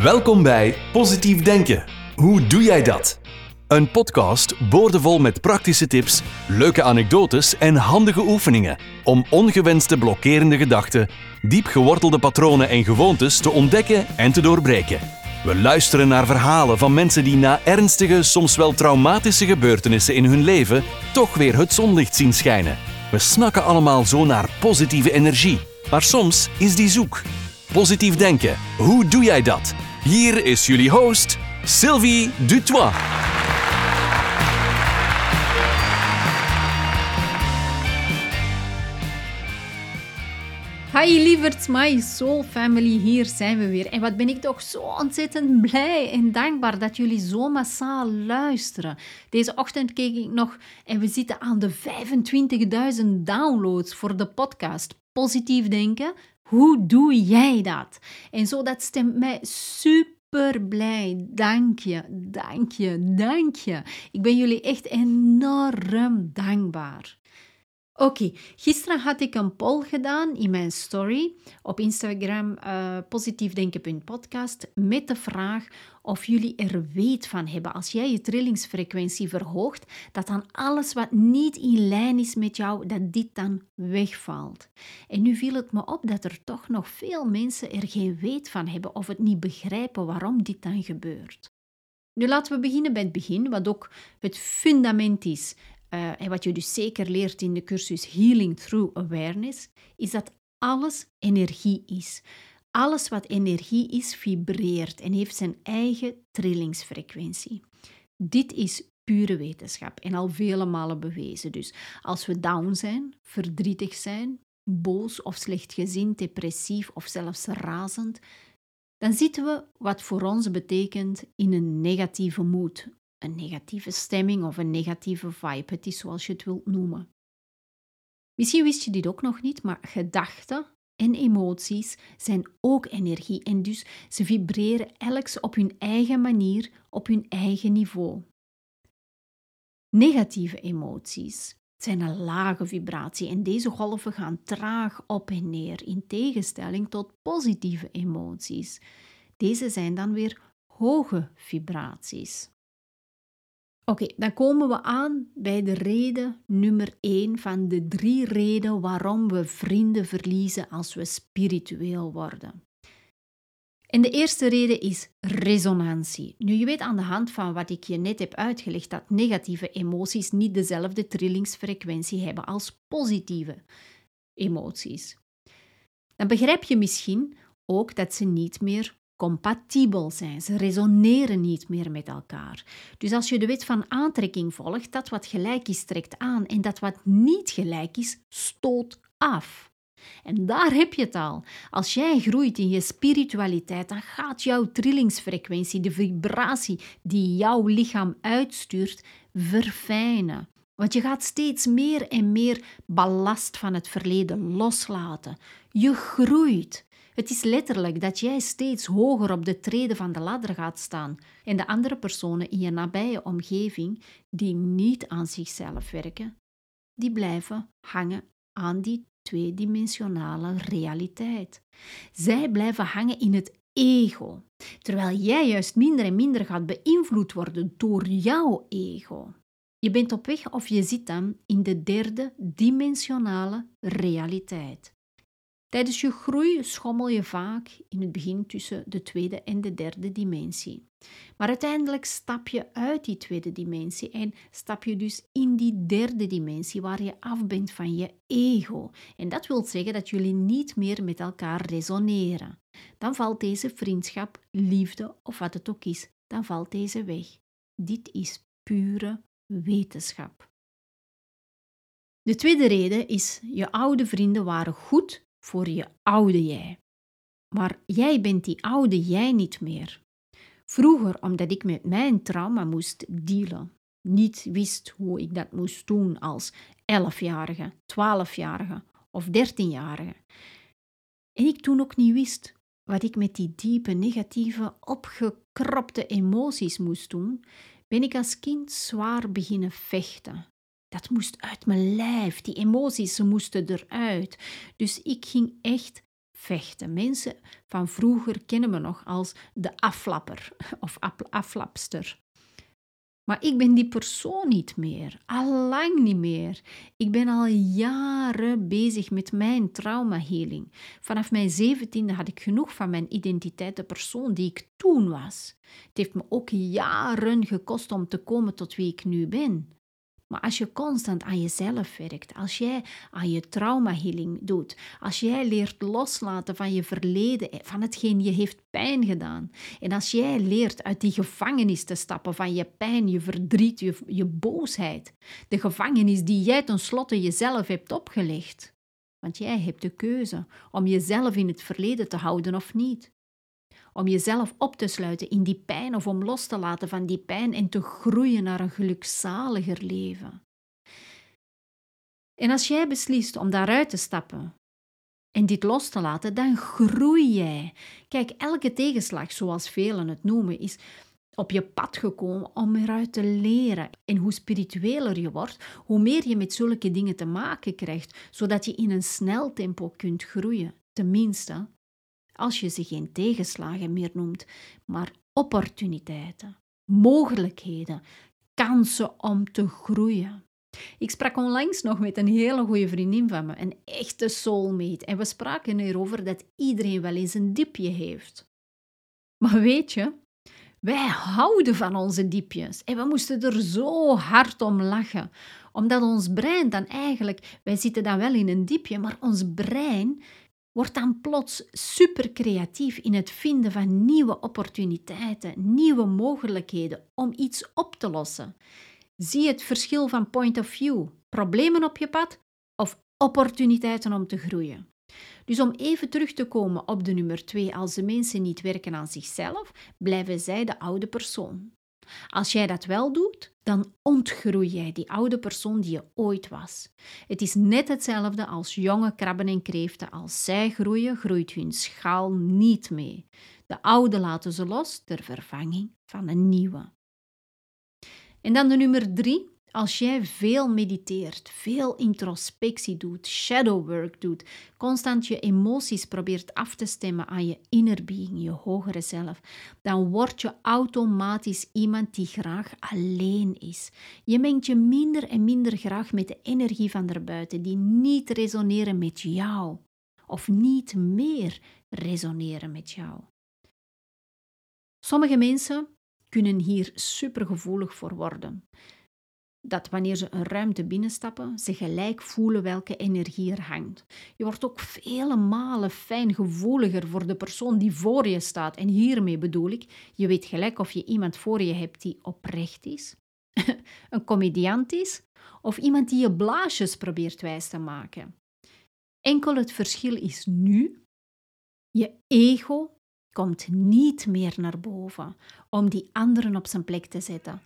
Welkom bij Positief Denken. Hoe doe jij dat? Een podcast boordevol met praktische tips, leuke anekdotes en handige oefeningen om ongewenste blokkerende gedachten, diep gewortelde patronen en gewoontes te ontdekken en te doorbreken. We luisteren naar verhalen van mensen die na ernstige, soms wel traumatische gebeurtenissen in hun leven toch weer het zonlicht zien schijnen. We snakken allemaal zo naar positieve energie, maar soms is die zoek. Positief denken, hoe doe jij dat? Hier is jullie host, Sylvie Dutois. Hi lieverds, my soul family, hier zijn we weer. En wat ben ik toch zo ontzettend blij en dankbaar dat jullie zo massaal luisteren. Deze ochtend keek ik nog en we zitten aan de 25.000 downloads voor de podcast Positief Denken. Hoe doe jij dat? En zo, dat stemt mij super blij. Dank je, dank je, dank je. Ik ben jullie echt enorm dankbaar. Oké, gisteren had ik een poll gedaan in mijn story op Instagram, uh, positiefdenken.podcast, met de vraag of jullie er weet van hebben als jij je trillingsfrequentie verhoogt, dat dan alles wat niet in lijn is met jou, dat dit dan wegvalt. En nu viel het me op dat er toch nog veel mensen er geen weet van hebben of het niet begrijpen waarom dit dan gebeurt. Nu laten we beginnen bij het begin, wat ook het fundament is uh, en wat je dus zeker leert in de cursus Healing Through Awareness, is dat alles energie is. Alles wat energie is, vibreert en heeft zijn eigen trillingsfrequentie. Dit is pure wetenschap en al vele malen bewezen. Dus als we down zijn, verdrietig zijn, boos of slechtgezind, depressief of zelfs razend, dan zitten we, wat voor ons betekent, in een negatieve moed, een negatieve stemming of een negatieve vibe. Het is zoals je het wilt noemen. Misschien wist je dit ook nog niet, maar gedachten en emoties zijn ook energie en dus ze vibreren elk op hun eigen manier, op hun eigen niveau. Negatieve emoties zijn een lage vibratie en deze golven gaan traag op en neer in tegenstelling tot positieve emoties. Deze zijn dan weer hoge vibraties. Oké, dan komen we aan bij de reden nummer 1 van de drie redenen waarom we vrienden verliezen als we spiritueel worden. En de eerste reden is resonantie. Nu, je weet aan de hand van wat ik je net heb uitgelegd dat negatieve emoties niet dezelfde trillingsfrequentie hebben als positieve emoties. Dan begrijp je misschien ook dat ze niet meer compatibel zijn. Ze resoneren niet meer met elkaar. Dus als je de wet van aantrekking volgt, dat wat gelijk is, trekt aan en dat wat niet gelijk is, stoot af. En daar heb je het al. Als jij groeit in je spiritualiteit, dan gaat jouw trillingsfrequentie, de vibratie die jouw lichaam uitstuurt, verfijnen. Want je gaat steeds meer en meer ballast van het verleden loslaten. Je groeit. Het is letterlijk dat jij steeds hoger op de treden van de ladder gaat staan en de andere personen in je nabije omgeving die niet aan zichzelf werken, die blijven hangen aan die tweedimensionale realiteit. Zij blijven hangen in het ego, terwijl jij juist minder en minder gaat beïnvloed worden door jouw ego. Je bent op weg of je zit dan in de derde dimensionale realiteit. Tijdens je groei schommel je vaak in het begin tussen de tweede en de derde dimensie. Maar uiteindelijk stap je uit die tweede dimensie en stap je dus in die derde dimensie waar je af bent van je ego. En dat wil zeggen dat jullie niet meer met elkaar resoneren. Dan valt deze vriendschap, liefde of wat het ook is, dan valt deze weg. Dit is pure wetenschap. De tweede reden is, je oude vrienden waren goed voor je oude jij. Maar jij bent die oude jij niet meer. Vroeger, omdat ik met mijn trauma moest dealen, niet wist hoe ik dat moest doen als 11-jarige, 12-jarige of 13-jarige. En ik toen ook niet wist wat ik met die diepe, negatieve, opgekropte emoties moest doen, ben ik als kind zwaar beginnen vechten dat moest uit mijn lijf. Die emoties, ze moesten eruit. Dus ik ging echt vechten. Mensen van vroeger kennen me nog als de aflapper of aflapster. Maar ik ben die persoon niet meer, al lang niet meer. Ik ben al jaren bezig met mijn traumahealing. Vanaf mijn zeventiende had ik genoeg van mijn identiteit, de persoon die ik toen was. Het heeft me ook jaren gekost om te komen tot wie ik nu ben. Maar als je constant aan jezelf werkt, als jij aan je traumahealing doet, als jij leert loslaten van je verleden, van hetgeen je heeft pijn gedaan, en als jij leert uit die gevangenis te stappen van je pijn, je verdriet, je, je boosheid, de gevangenis die jij tenslotte jezelf hebt opgelegd. Want jij hebt de keuze om jezelf in het verleden te houden of niet om jezelf op te sluiten in die pijn of om los te laten van die pijn en te groeien naar een gelukzaliger leven. En als jij beslist om daaruit te stappen en dit los te laten, dan groei jij. Kijk, elke tegenslag, zoals velen het noemen, is op je pad gekomen om eruit te leren. En hoe spiritueler je wordt, hoe meer je met zulke dingen te maken krijgt, zodat je in een snel tempo kunt groeien. Tenminste, als je ze geen tegenslagen meer noemt, maar opportuniteiten, mogelijkheden, kansen om te groeien. Ik sprak onlangs nog met een hele goede vriendin van me, een echte soulmate, en we spraken erover dat iedereen wel eens een diepje heeft. Maar weet je, wij houden van onze diepjes en we moesten er zo hard om lachen, omdat ons brein dan eigenlijk, wij zitten dan wel in een diepje, maar ons brein wordt dan plots super creatief in het vinden van nieuwe opportuniteiten, nieuwe mogelijkheden om iets op te lossen. Zie het verschil van point of view: problemen op je pad of opportuniteiten om te groeien. Dus om even terug te komen op de nummer 2, als de mensen niet werken aan zichzelf, blijven zij de oude persoon. Als jij dat wel doet, dan ontgroei jij die oude persoon die je ooit was. Het is net hetzelfde als jonge krabben en kreeften. Als zij groeien, groeit hun schaal niet mee. De oude laten ze los ter vervanging van een nieuwe. En dan de nummer drie. Als jij veel mediteert, veel introspectie doet, shadowwork doet, constant je emoties probeert af te stemmen aan je inner being, je hogere zelf, dan word je automatisch iemand die graag alleen is. Je mengt je minder en minder graag met de energie van daarbuiten die niet resoneren met jou of niet meer resoneren met jou. Sommige mensen kunnen hier supergevoelig voor worden dat wanneer ze een ruimte binnenstappen, ze gelijk voelen welke energie er hangt. Je wordt ook vele malen fijngevoeliger voor de persoon die voor je staat. En hiermee bedoel ik, je weet gelijk of je iemand voor je hebt die oprecht is, een comediant is, of iemand die je blaasjes probeert wijs te maken. Enkel het verschil is nu, je ego komt niet meer naar boven om die anderen op zijn plek te zetten.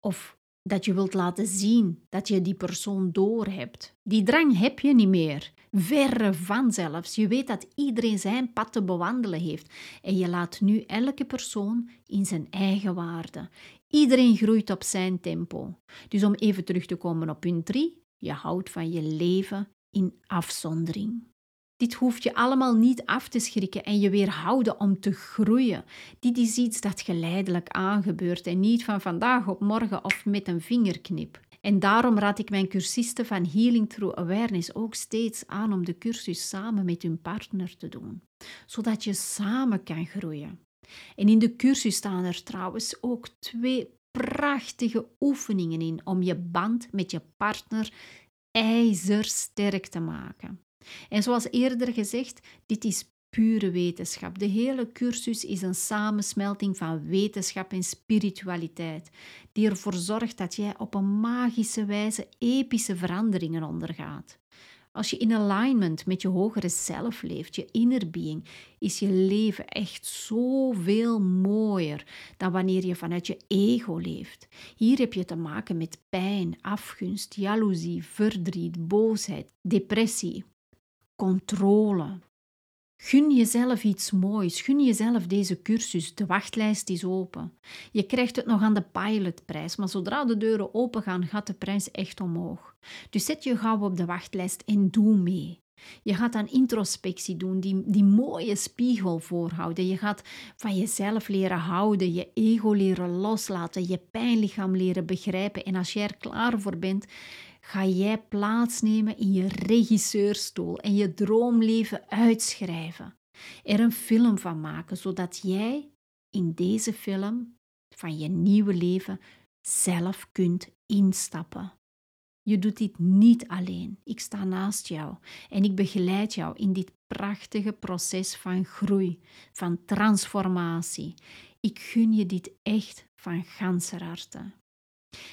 Of dat je wilt laten zien dat je die persoon doorhebt. Die drang heb je niet meer. Verre van zelfs. Je weet dat iedereen zijn pad te bewandelen heeft. En je laat nu elke persoon in zijn eigen waarde. Iedereen groeit op zijn tempo. Dus om even terug te komen op punt 3, je houdt van je leven in afzondering. Dit hoeft je allemaal niet af te schrikken en je weerhouden om te groeien. Dit is iets dat geleidelijk aangebeurt en niet van vandaag op morgen of met een vingerknip. En daarom raad ik mijn cursisten van Healing Through Awareness ook steeds aan om de cursus samen met hun partner te doen, zodat je samen kan groeien. En in de cursus staan er trouwens ook twee prachtige oefeningen in om je band met je partner ijzersterk te maken. En zoals eerder gezegd, dit is pure wetenschap. De hele cursus is een samensmelting van wetenschap en spiritualiteit, die ervoor zorgt dat jij op een magische wijze epische veranderingen ondergaat. Als je in alignment met je hogere zelf leeft, je inner being, is je leven echt zoveel mooier dan wanneer je vanuit je ego leeft. Hier heb je te maken met pijn, afgunst, jaloezie, verdriet, boosheid, depressie, controle. Gun jezelf iets moois. Gun jezelf deze cursus. De wachtlijst is open. Je krijgt het nog aan de pilotprijs, maar zodra de deuren open gaan, gaat de prijs echt omhoog. Dus zet je gauw op de wachtlijst en doe mee. Je gaat dan introspectie doen, die, die mooie spiegel voorhouden. Je gaat van jezelf leren houden, je ego leren loslaten, je pijnlichaam leren begrijpen. En als jij er klaar voor bent, ga jij plaatsnemen in je regisseurstoel en je droomleven uitschrijven. Er een film van maken, zodat jij in deze film van je nieuwe leven zelf kunt instappen. Je doet dit niet alleen. Ik sta naast jou en ik begeleid jou in dit prachtige proces van groei, van transformatie. Ik gun je dit echt van ganser harte.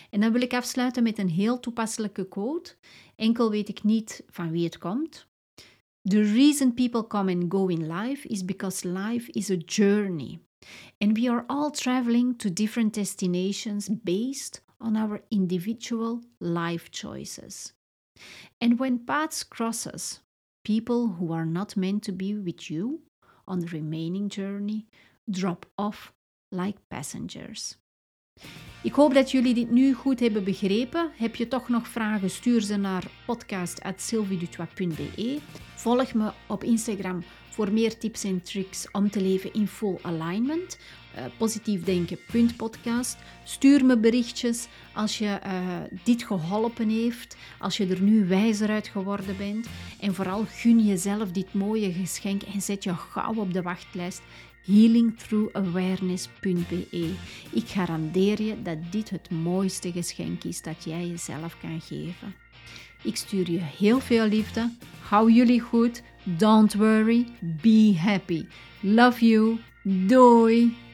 En dan wil ik afsluiten met een heel toepasselijke quote. Enkel weet ik niet van wie het komt. The reason people come and go in life is because life is a journey. And we are all traveling to different destinations based on our individual life choices. And when paths cross us, people who are not meant to be with you on the remaining journey drop off like passengers. Ik hoop dat jullie dit nu goed hebben begrepen. Heb je toch nog vragen? Stuur ze naar podcast.sylvidutwa.be. Volg me op Instagram voor meer tips en tricks om te leven in full alignment. Uh, positiefdenken.podcast. Stuur me berichtjes als je uh, dit geholpen heeft, als je er nu wijzer uit geworden bent. En vooral gun jezelf dit mooie geschenk en zet je gauw op de wachtlijst healingthroughawareness.be. Ik garandeer je dat dit het mooiste geschenk is dat jij jezelf kan geven. Ik stuur je heel veel liefde. Hou jullie goed. Don't worry. Be happy. Love you. Doei.